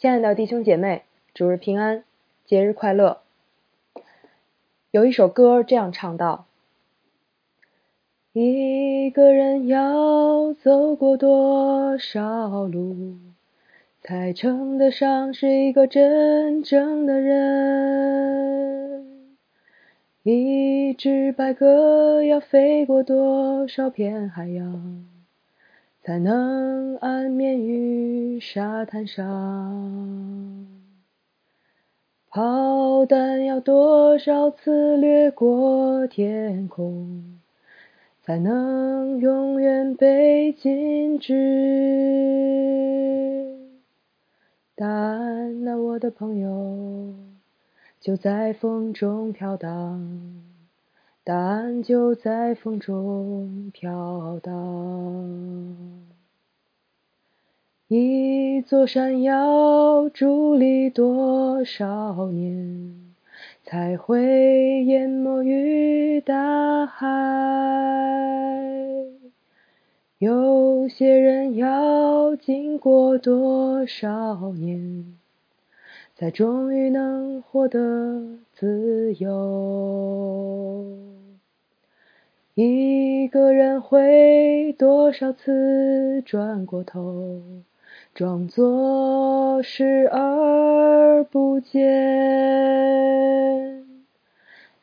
亲爱的弟兄姐妹，主日平安，节日快乐。有一首歌这样唱道：一个人要走过多少路，才称得上是一个真正的人？一只白鸽要飞过多少片海洋？才能安眠于沙滩上。炮弹要多少次掠过天空，才能永远被禁止？答案，我的朋友，就在风中飘荡。答案就在风中飘荡。一座山要伫立多少年，才会淹没于大海？有些人要经过多少年，才终于能获得自由？一个人会多少次转过头，装作视而不见？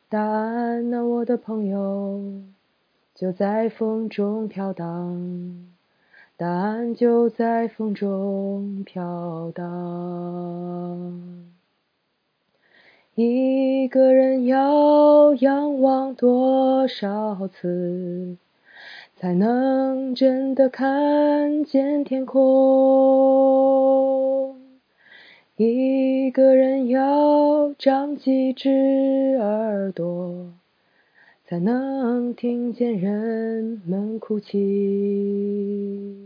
答案呢，我的朋友，就在风中飘荡。答案就在风中飘荡。一个人要仰望多少次，才能真的看见天空？一个人要长几只耳朵，才能听见人们哭泣？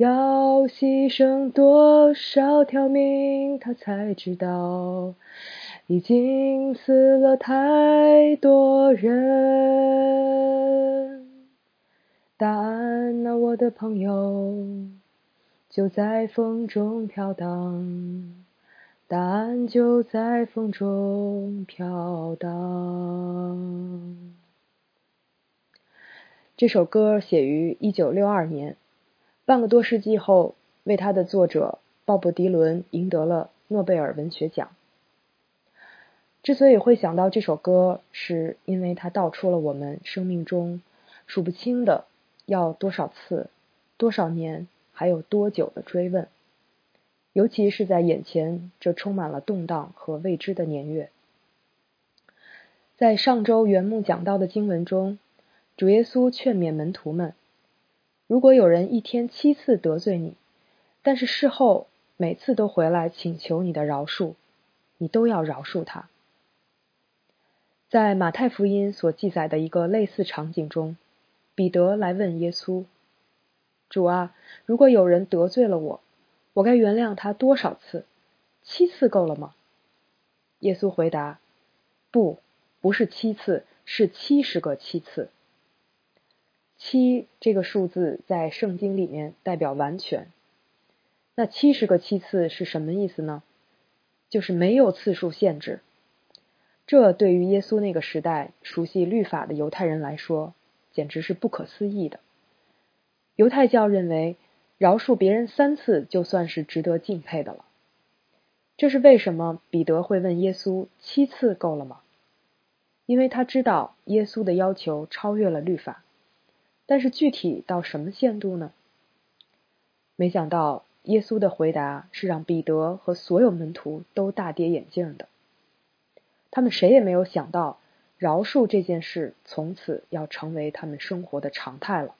要牺牲多少条命，他才知道已经死了太多人。答案呢，我的朋友，就在风中飘荡。答案就在风中飘荡。这首歌写于一九六二年。半个多世纪后，为他的作者鲍勃·迪伦赢得了诺贝尔文学奖。之所以会想到这首歌，是因为它道出了我们生命中数不清的要多少次、多少年、还有多久的追问，尤其是在眼前这充满了动荡和未知的年月。在上周原木讲到的经文中，主耶稣劝勉门徒们。如果有人一天七次得罪你，但是事后每次都回来请求你的饶恕，你都要饶恕他。在马太福音所记载的一个类似场景中，彼得来问耶稣：“主啊，如果有人得罪了我，我该原谅他多少次？七次够了吗？”耶稣回答：“不，不是七次，是七十个七次。”七这个数字在圣经里面代表完全。那七十个七次是什么意思呢？就是没有次数限制。这对于耶稣那个时代熟悉律法的犹太人来说，简直是不可思议的。犹太教认为，饶恕别人三次就算是值得敬佩的了。这是为什么彼得会问耶稣七次够了吗？因为他知道耶稣的要求超越了律法。但是具体到什么限度呢？没想到耶稣的回答是让彼得和所有门徒都大跌眼镜的。他们谁也没有想到，饶恕这件事从此要成为他们生活的常态了。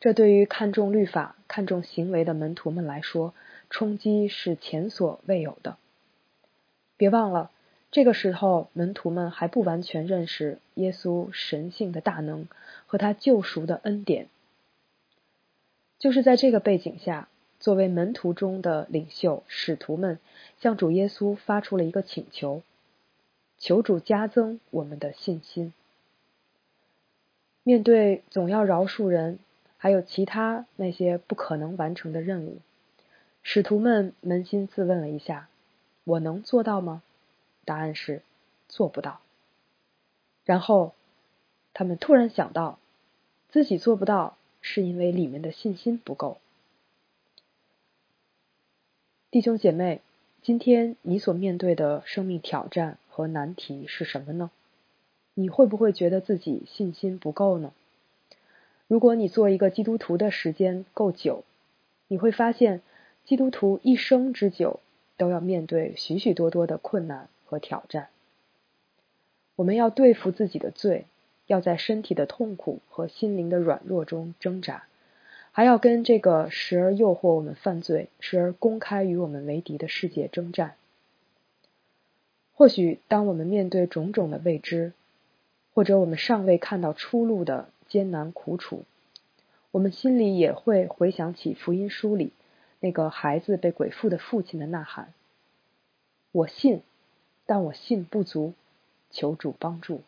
这对于看重律法、看重行为的门徒们来说，冲击是前所未有的。别忘了。这个时候，门徒们还不完全认识耶稣神性的大能和他救赎的恩典。就是在这个背景下，作为门徒中的领袖，使徒们向主耶稣发出了一个请求：求主加增我们的信心。面对总要饶恕人，还有其他那些不可能完成的任务，使徒们扪心自问了一下：“我能做到吗？”答案是做不到。然后他们突然想到，自己做不到是因为里面的信心不够。弟兄姐妹，今天你所面对的生命挑战和难题是什么呢？你会不会觉得自己信心不够呢？如果你做一个基督徒的时间够久，你会发现。基督徒一生之久都要面对许许多多的困难和挑战。我们要对付自己的罪，要在身体的痛苦和心灵的软弱中挣扎，还要跟这个时而诱惑我们犯罪、时而公开与我们为敌的世界征战。或许，当我们面对种种的未知，或者我们尚未看到出路的艰难苦楚，我们心里也会回想起福音书里。那个孩子被鬼附的父亲的呐喊：“我信，但我信不足，求主帮助。”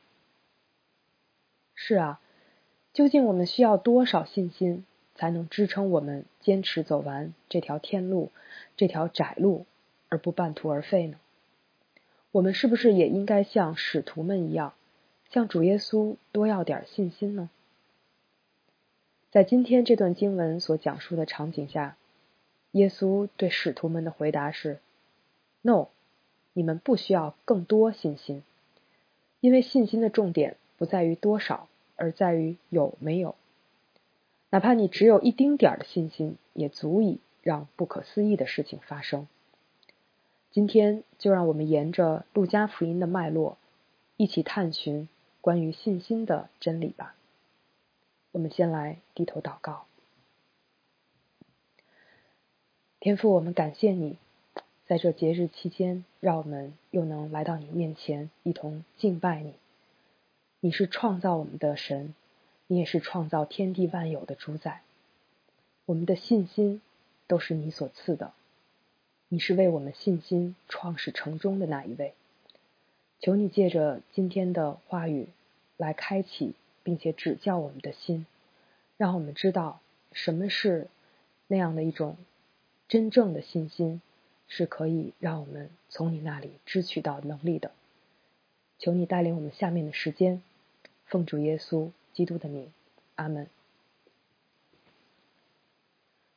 是啊，究竟我们需要多少信心，才能支撑我们坚持走完这条天路、这条窄路，而不半途而废呢？我们是不是也应该像使徒们一样，向主耶稣多要点信心呢？在今天这段经文所讲述的场景下。耶稣对使徒们的回答是：“No，你们不需要更多信心，因为信心的重点不在于多少，而在于有没有。哪怕你只有一丁点儿的信心，也足以让不可思议的事情发生。”今天就让我们沿着路加福音的脉络，一起探寻关于信心的真理吧。我们先来低头祷告。天父，我们感谢你，在这节日期间，让我们又能来到你面前，一同敬拜你。你是创造我们的神，你也是创造天地万有的主宰。我们的信心都是你所赐的，你是为我们信心创始成终的那一位。求你借着今天的话语来开启，并且指教我们的心，让我们知道什么是那样的一种。真正的信心是可以让我们从你那里支取到能力的。求你带领我们下面的时间，奉主耶稣基督的名，阿门。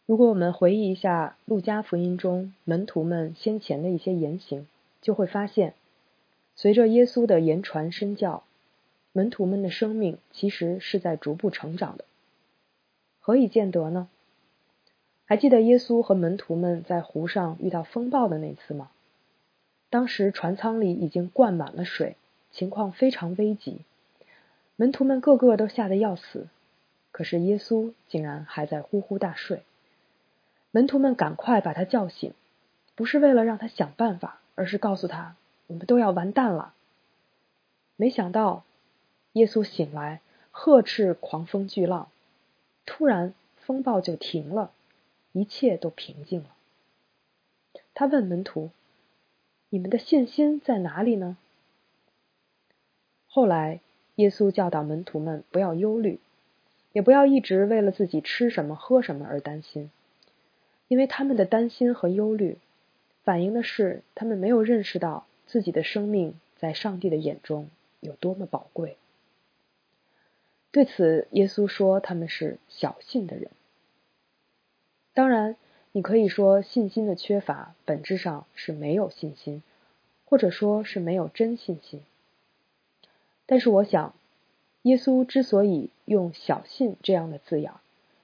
如果我们回忆一下路加福音中门徒们先前的一些言行，就会发现，随着耶稣的言传身教，门徒们的生命其实是在逐步成长的。何以见得呢？还记得耶稣和门徒们在湖上遇到风暴的那次吗？当时船舱里已经灌满了水，情况非常危急，门徒们个个都吓得要死，可是耶稣竟然还在呼呼大睡。门徒们赶快把他叫醒，不是为了让他想办法，而是告诉他我们都要完蛋了。没想到耶稣醒来，呵斥狂风巨浪，突然风暴就停了。一切都平静了。他问门徒：“你们的信心在哪里呢？”后来，耶稣教导门徒们不要忧虑，也不要一直为了自己吃什么喝什么而担心，因为他们的担心和忧虑，反映的是他们没有认识到自己的生命在上帝的眼中有多么宝贵。对此，耶稣说他们是小信的人。当然，你可以说信心的缺乏本质上是没有信心，或者说是没有真信心。但是，我想，耶稣之所以用“小信”这样的字眼，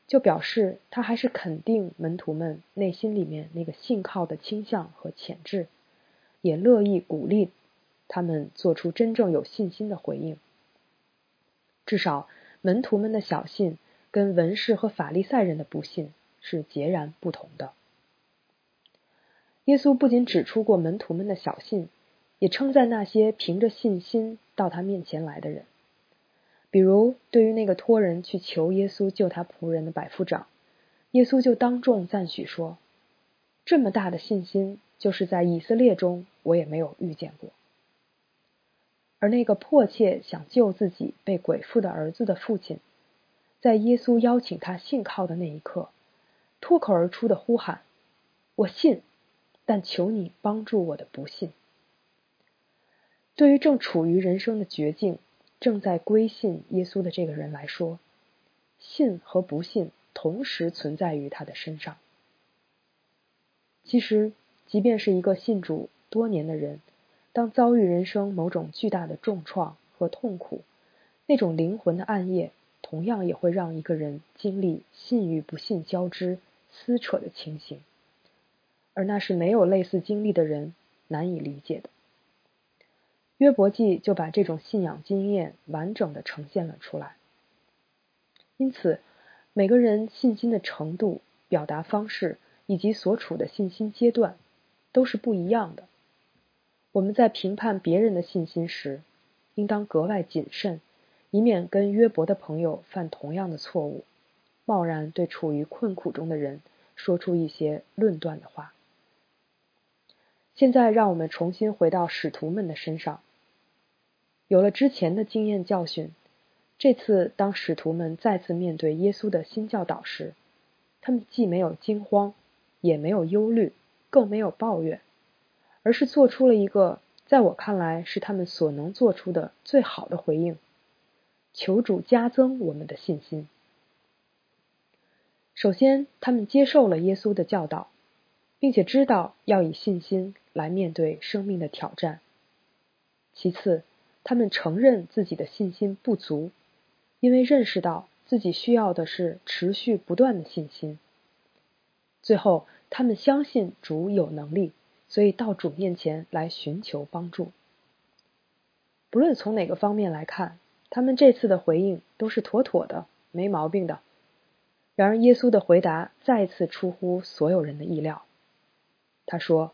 就表示他还是肯定门徒们内心里面那个信靠的倾向和潜质，也乐意鼓励他们做出真正有信心的回应。至少，门徒们的小信跟文士和法利赛人的不信。是截然不同的。耶稣不仅指出过门徒们的小信，也称赞那些凭着信心到他面前来的人。比如，对于那个托人去求耶稣救他仆人的百夫长，耶稣就当众赞许说：“这么大的信心，就是在以色列中我也没有遇见过。”而那个迫切想救自己被鬼附的儿子的父亲，在耶稣邀请他信靠的那一刻。脱口而出的呼喊：“我信，但求你帮助我的不信。对于正处于人生的绝境、正在归信耶稣的这个人来说，信和不信同时存在于他的身上。其实，即便是一个信主多年的人，当遭遇人生某种巨大的重创和痛苦，那种灵魂的暗夜，同样也会让一个人经历信与不信交织、撕扯的情形，而那是没有类似经历的人难以理解的。约伯记就把这种信仰经验完整的呈现了出来。因此，每个人信心的程度、表达方式以及所处的信心阶段都是不一样的。我们在评判别人的信心时，应当格外谨慎，以免跟约伯的朋友犯同样的错误，贸然对处于困苦中的人说出一些论断的话。现在，让我们重新回到使徒们的身上。有了之前的经验教训，这次当使徒们再次面对耶稣的新教导时，他们既没有惊慌，也没有忧虑，更没有抱怨，而是做出了一个在我看来是他们所能做出的最好的回应：求主加增我们的信心。首先，他们接受了耶稣的教导，并且知道要以信心来面对生命的挑战。其次，他们承认自己的信心不足，因为认识到自己需要的是持续不断的信心。最后，他们相信主有能力，所以到主面前来寻求帮助。不论从哪个方面来看，他们这次的回应都是妥妥的，没毛病的。然而，耶稣的回答再次出乎所有人的意料。他说：“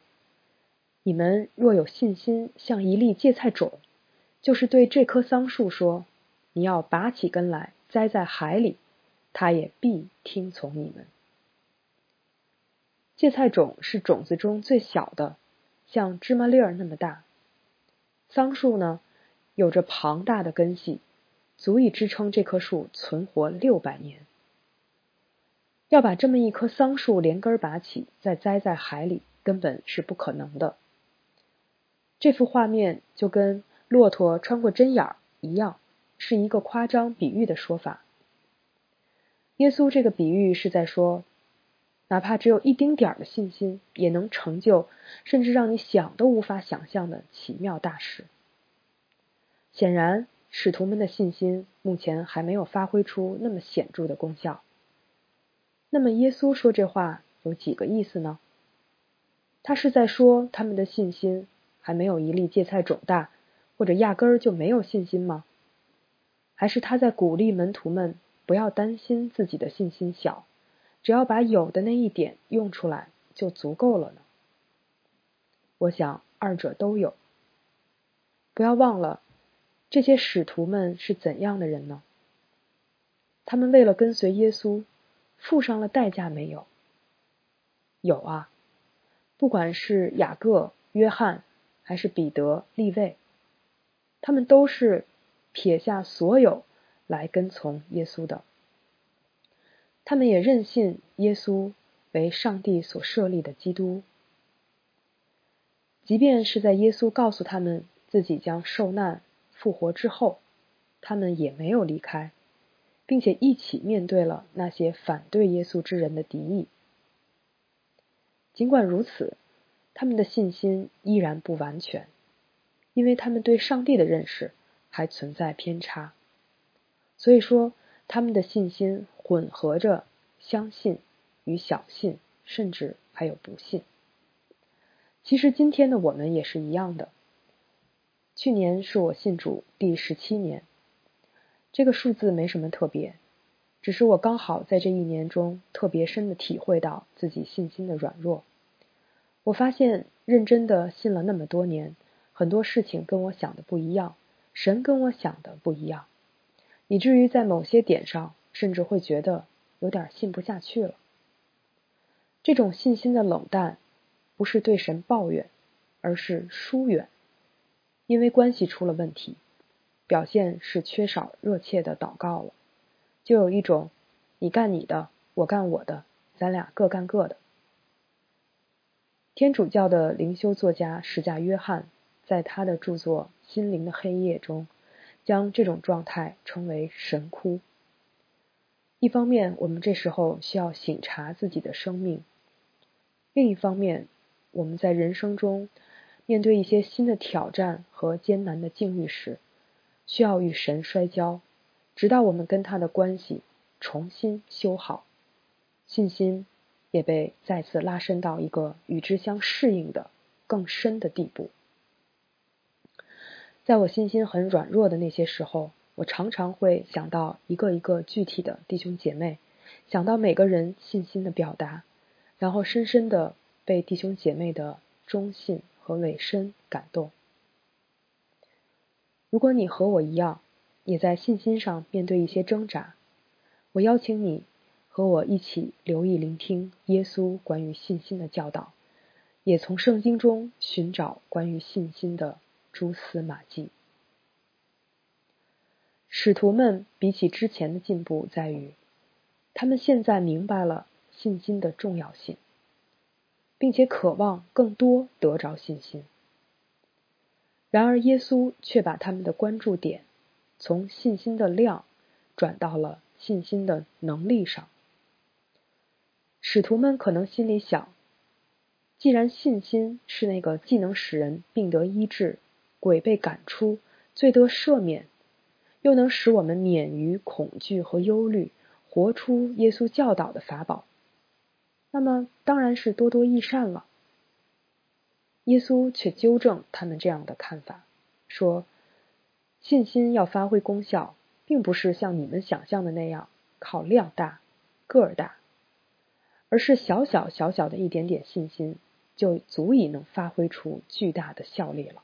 你们若有信心，像一粒芥菜种。”就是对这棵桑树说：“你要拔起根来，栽在海里，它也必听从你们。”芥菜种是种子中最小的，像芝麻粒儿那么大。桑树呢，有着庞大的根系，足以支撑这棵树存活六百年。要把这么一棵桑树连根拔起，再栽在海里，根本是不可能的。这幅画面就跟……骆驼穿过针眼儿一样，是一个夸张比喻的说法。耶稣这个比喻是在说，哪怕只有一丁点儿的信心，也能成就甚至让你想都无法想象的奇妙大事。显然，使徒们的信心目前还没有发挥出那么显著的功效。那么，耶稣说这话有几个意思呢？他是在说他们的信心还没有一粒芥菜种大。或者压根儿就没有信心吗？还是他在鼓励门徒们不要担心自己的信心小，只要把有的那一点用出来就足够了呢？我想二者都有。不要忘了，这些使徒们是怎样的人呢？他们为了跟随耶稣，付上了代价没有？有啊，不管是雅各、约翰，还是彼得、利位。他们都是撇下所有来跟从耶稣的，他们也认信耶稣为上帝所设立的基督。即便是在耶稣告诉他们自己将受难复活之后，他们也没有离开，并且一起面对了那些反对耶稣之人的敌意。尽管如此，他们的信心依然不完全。因为他们对上帝的认识还存在偏差，所以说他们的信心混合着相信与小信，甚至还有不信。其实今天的我们也是一样的。去年是我信主第十七年，这个数字没什么特别，只是我刚好在这一年中特别深的体会到自己信心的软弱。我发现认真的信了那么多年。很多事情跟我想的不一样，神跟我想的不一样，以至于在某些点上，甚至会觉得有点信不下去了。这种信心的冷淡，不是对神抱怨，而是疏远，因为关系出了问题，表现是缺少热切的祷告了，就有一种你干你的，我干我的，咱俩各干各的。天主教的灵修作家史加约翰在他的著作《心灵的黑夜》中，将这种状态称为“神哭”。一方面，我们这时候需要醒察自己的生命；另一方面，我们在人生中面对一些新的挑战和艰难的境遇时，需要与神摔跤，直到我们跟他的关系重新修好，信心也被再次拉伸到一个与之相适应的更深的地步。在我信心很软弱的那些时候。我常常会想到一个一个具体的弟兄姐妹，想到每个人信心的表达，然后深深的被弟兄姐妹的忠信和委身感动。如果你和我一样，也在信心上面对一些挣扎，我邀请你和我一起留意聆听耶稣关于信心的教导，也从圣经中寻找关于信心的蛛丝马迹。使徒们比起之前的进步在于，他们现在明白了信心的重要性，并且渴望更多得着信心。然而，耶稣却把他们的关注点从信心的量转到了信心的能力上。使徒们可能心里想：既然信心是那个既能使人病得医治、鬼被赶出、罪得赦免。又能使我们免于恐惧和忧虑，活出耶稣教导的法宝，那么当然是多多益善了。耶稣却纠正他们这样的看法，说：信心要发挥功效，并不是像你们想象的那样靠量大、个儿大，而是小小小小的一点点信心，就足以能发挥出巨大的效力了。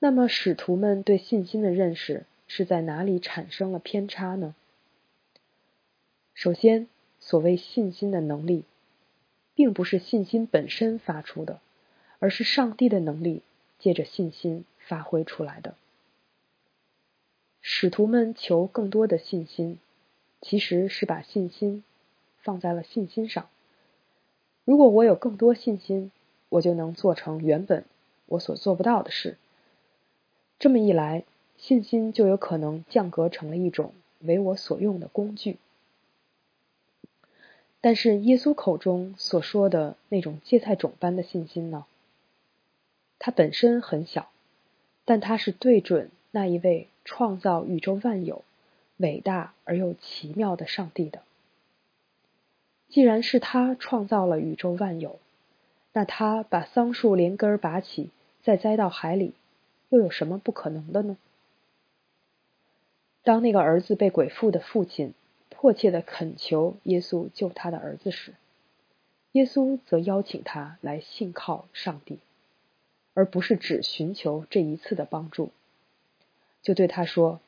那么，使徒们对信心的认识是在哪里产生了偏差呢？首先，所谓信心的能力，并不是信心本身发出的，而是上帝的能力借着信心发挥出来的。使徒们求更多的信心，其实是把信心放在了信心上。如果我有更多信心，我就能做成原本我所做不到的事。这么一来，信心就有可能降格成了一种为我所用的工具。但是耶稣口中所说的那种芥菜种般的信心呢？它本身很小，但它是对准那一位创造宇宙万有、伟大而又奇妙的上帝的。既然是他创造了宇宙万有，那他把桑树连根拔起，再栽到海里。又有什么不可能的呢？当那个儿子被鬼附的父亲迫切的恳求耶稣救他的儿子时，耶稣则邀请他来信靠上帝，而不是只寻求这一次的帮助。就对他说：“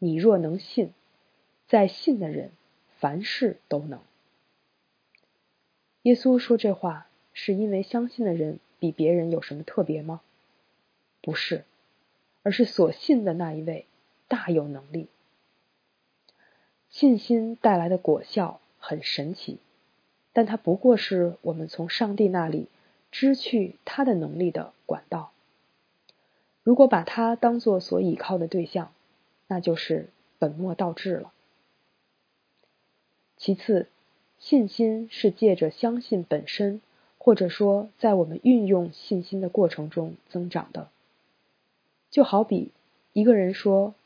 你若能信，在信的人凡事都能。”耶稣说这话是因为相信的人比别人有什么特别吗？不是，而是所信的那一位大有能力。信心带来的果效很神奇，但它不过是我们从上帝那里支去他的能力的管道。如果把它当做所倚靠的对象，那就是本末倒置了。其次，信心是借着相信本身，或者说在我们运用信心的过程中增长的。就好比一个人说：“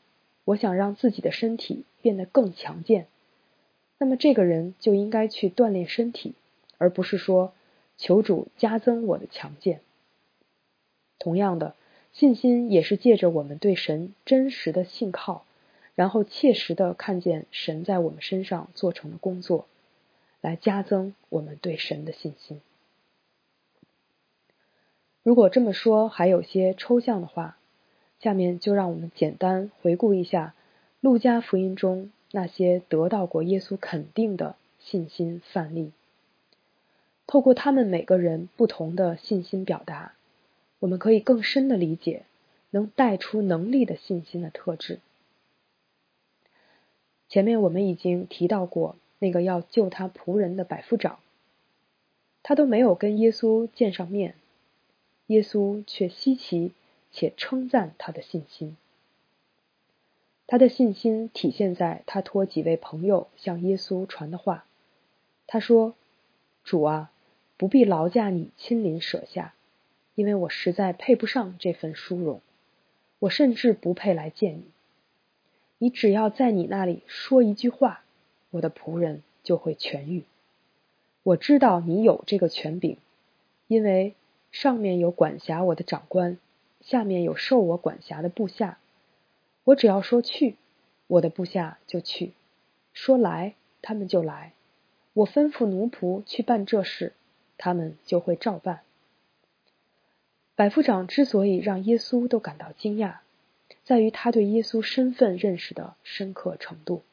我想让自己的身体变得更强健。”那么这个人就应该去锻炼身体，而不是说求主加增我的强健。同样的，信心也是借着我们对神真实的信靠，然后切实的看见神在我们身上做成的工作，来加增我们对神的信心。如果这么说还有些抽象的话。下面就让我们简单回顾一下《路加福音》中那些得到过耶稣肯定的信心范例。透过他们每个人不同的信心表达，我们可以更深的理解能带出能力的信心的特质。前面我们已经提到过那个要救他仆人的百夫长，他都没有跟耶稣见上面，耶稣却稀奇且称赞他的信心。他的信心体现在他托几位朋友向耶稣传的话。他说：“主啊，不必劳驾你亲临舍下，因为我实在配不上这份殊荣，我甚至不配来见你。你只要在你那里说一句话，我的仆人就会痊愈。我知道你有这个权柄，因为上面有管辖我的长官，下面有受我管辖的部下。我只要说去，我的部下就去；说来，他们就来。”我吩咐奴仆去办这事，他们就会照办。百夫长之所以让耶稣都感到惊讶，在于他对耶稣身份认识的深刻程度。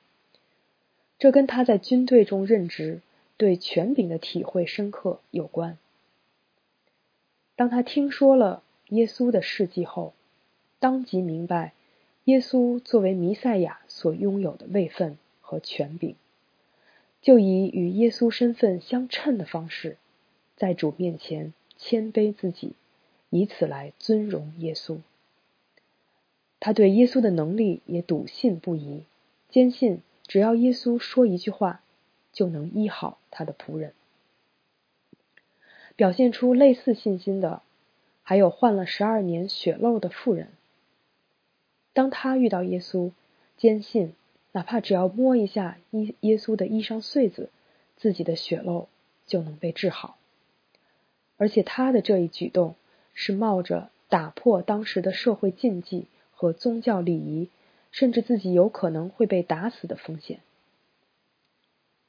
这跟他在军队中任职、对权柄的体会深刻有关。当他听说了耶稣的事迹后，当即明白耶稣作为弥赛亚所拥有的位分和权柄。就以与耶稣身份相称的方式，在主面前谦卑自己，以此来尊荣耶稣。他对耶稣的能力也笃信不疑，坚信只要耶稣说一句话，就能医好他的仆人。表现出类似信心的，还有患了十二年血漏的妇人。当他遇到耶稣，坚信。哪怕只要摸一下耶耶稣的衣裳穗子，自己的血漏就能被治好。而且他的这一举动是冒着打破当时的社会禁忌和宗教礼仪，甚至自己有可能会被打死的风险。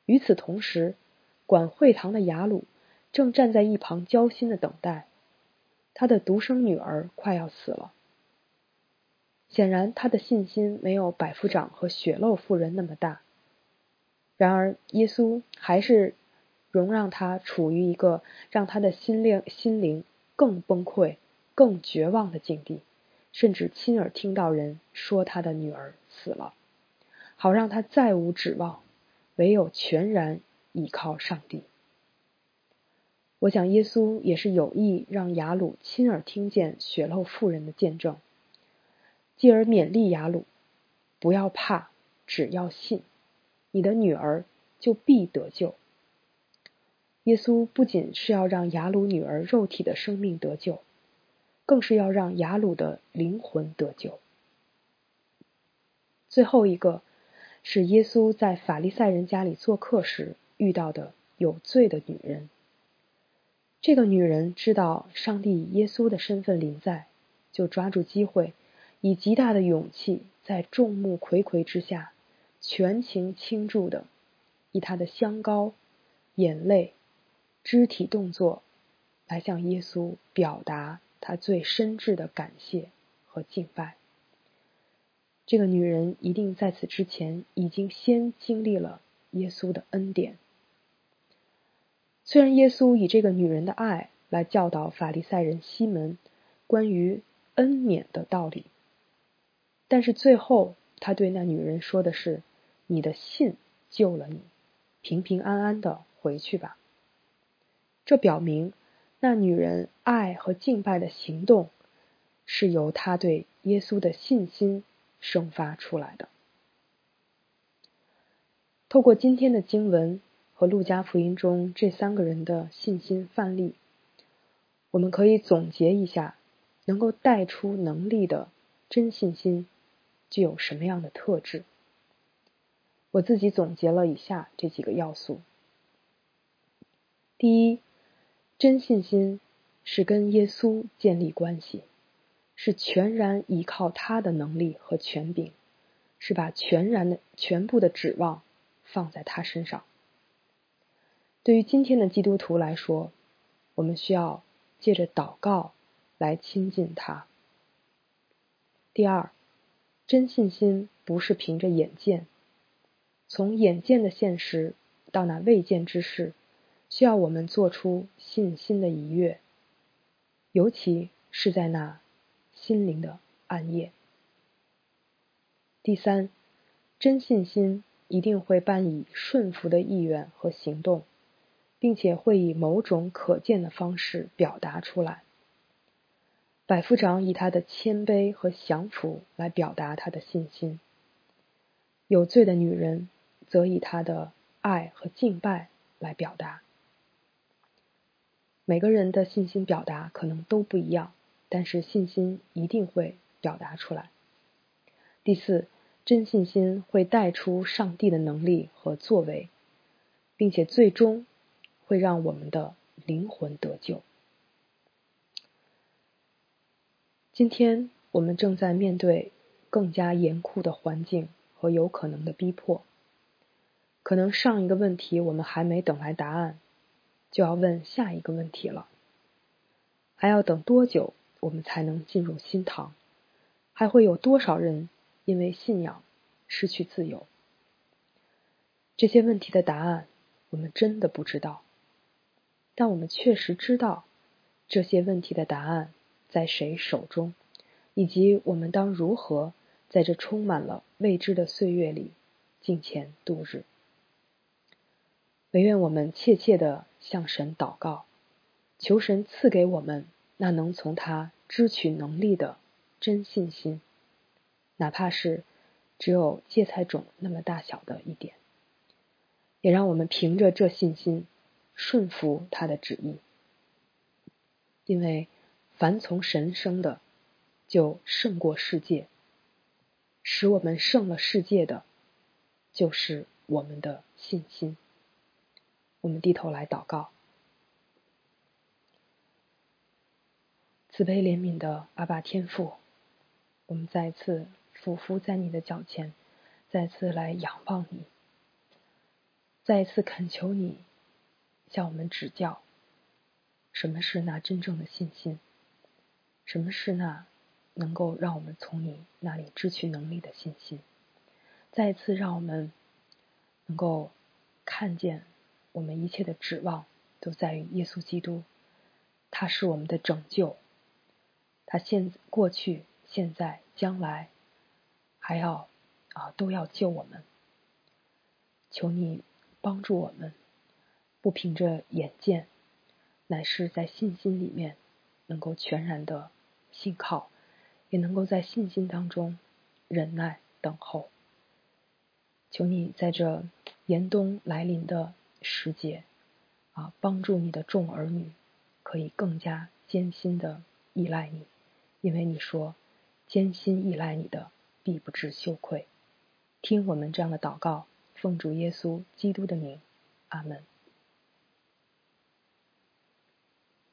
与此同时，管会堂的雅鲁正站在一旁焦心的等待，他的独生女儿快要死了。显然，他的信心没有百夫长和血漏妇人那么大。然而，耶稣还是容让他处于一个让他的心灵心灵更崩溃、更绝望的境地，甚至亲耳听到人说他的女儿死了，好让他再无指望，唯有全然倚靠上帝。我想，耶稣也是有意让雅鲁亲耳听见血漏妇人的见证。继而勉励雅鲁，不要怕，只要信，你的女儿就必得救。耶稣不仅是要让雅鲁女儿肉体的生命得救，更是要让雅鲁的灵魂得救。最后一个是耶稣在法利赛人家里做客时遇到的有罪的女人。这个女人知道上帝以耶稣的身份临在，就抓住机会。以极大的勇气，在众目睽睽之下，全情倾注的，以他的香膏、眼泪、肢体动作，来向耶稣表达他最深挚的感谢和敬拜。这个女人一定在此之前已经先经历了耶稣的恩典。虽然耶稣以这个女人的爱来教导法利赛人西门关于恩免的道理。但是最后，他对那女人说的是：“你的信救了你，平平安安的回去吧。”这表明，那女人爱和敬拜的行动是由她对耶稣的信心生发出来的。透过今天的经文和路加福音中这三个人的信心范例，我们可以总结一下，能够带出能力的真信心。具有什么样的特质？我自己总结了以下这几个要素：第一，真信心是跟耶稣建立关系，是全然依靠他的能力和权柄，是把全然的全部的指望放在他身上。对于今天的基督徒来说，我们需要借着祷告来亲近他。第二。真信心不是凭着眼见，从眼见的现实到那未见之事，需要我们做出信心的一跃，尤其是在那心灵的暗夜。第三，真信心一定会伴以顺服的意愿和行动，并且会以某种可见的方式表达出来。百夫长以他的谦卑和降服来表达他的信心，有罪的女人则以她的爱和敬拜来表达。每个人的信心表达可能都不一样，但是信心一定会表达出来。第四，真信心会带出上帝的能力和作为，并且最终会让我们的灵魂得救。今天我们正在面对更加严酷的环境和有可能的逼迫。可能上一个问题我们还没等来答案，就要问下一个问题了。还要等多久我们才能进入新堂？还会有多少人因为信仰失去自由？这些问题的答案我们真的不知道，但我们确实知道这些问题的答案。在谁手中，以及我们当如何在这充满了未知的岁月里敬虔度日？唯愿我们切切的向神祷告，求神赐给我们那能从他支取能力的真信心，哪怕是只有芥菜种那么大小的一点，也让我们凭着这信心顺服他的旨意，因为。凡从神生的，就胜过世界；使我们胜了世界的，就是我们的信心。我们低头来祷告，慈悲怜悯的阿爸天父，我们再次俯伏在你的脚前，再次来仰望你，再次恳求你向我们指教，什么是那真正的信心。什么是那能够让我们从你那里支取能力的信心？再一次让我们能够看见，我们一切的指望都在于耶稣基督，他是我们的拯救，他现过去、现在、将来还要啊都要救我们。求你帮助我们，不凭着眼见，乃是在信心里面能够全然的。信靠，也能够在信心当中忍耐等候。求你在这严冬来临的时节，啊，帮助你的众儿女可以更加艰辛的依赖你，因为你说艰辛依赖你的必不致羞愧。听我们这样的祷告，奉主耶稣基督的名，阿门。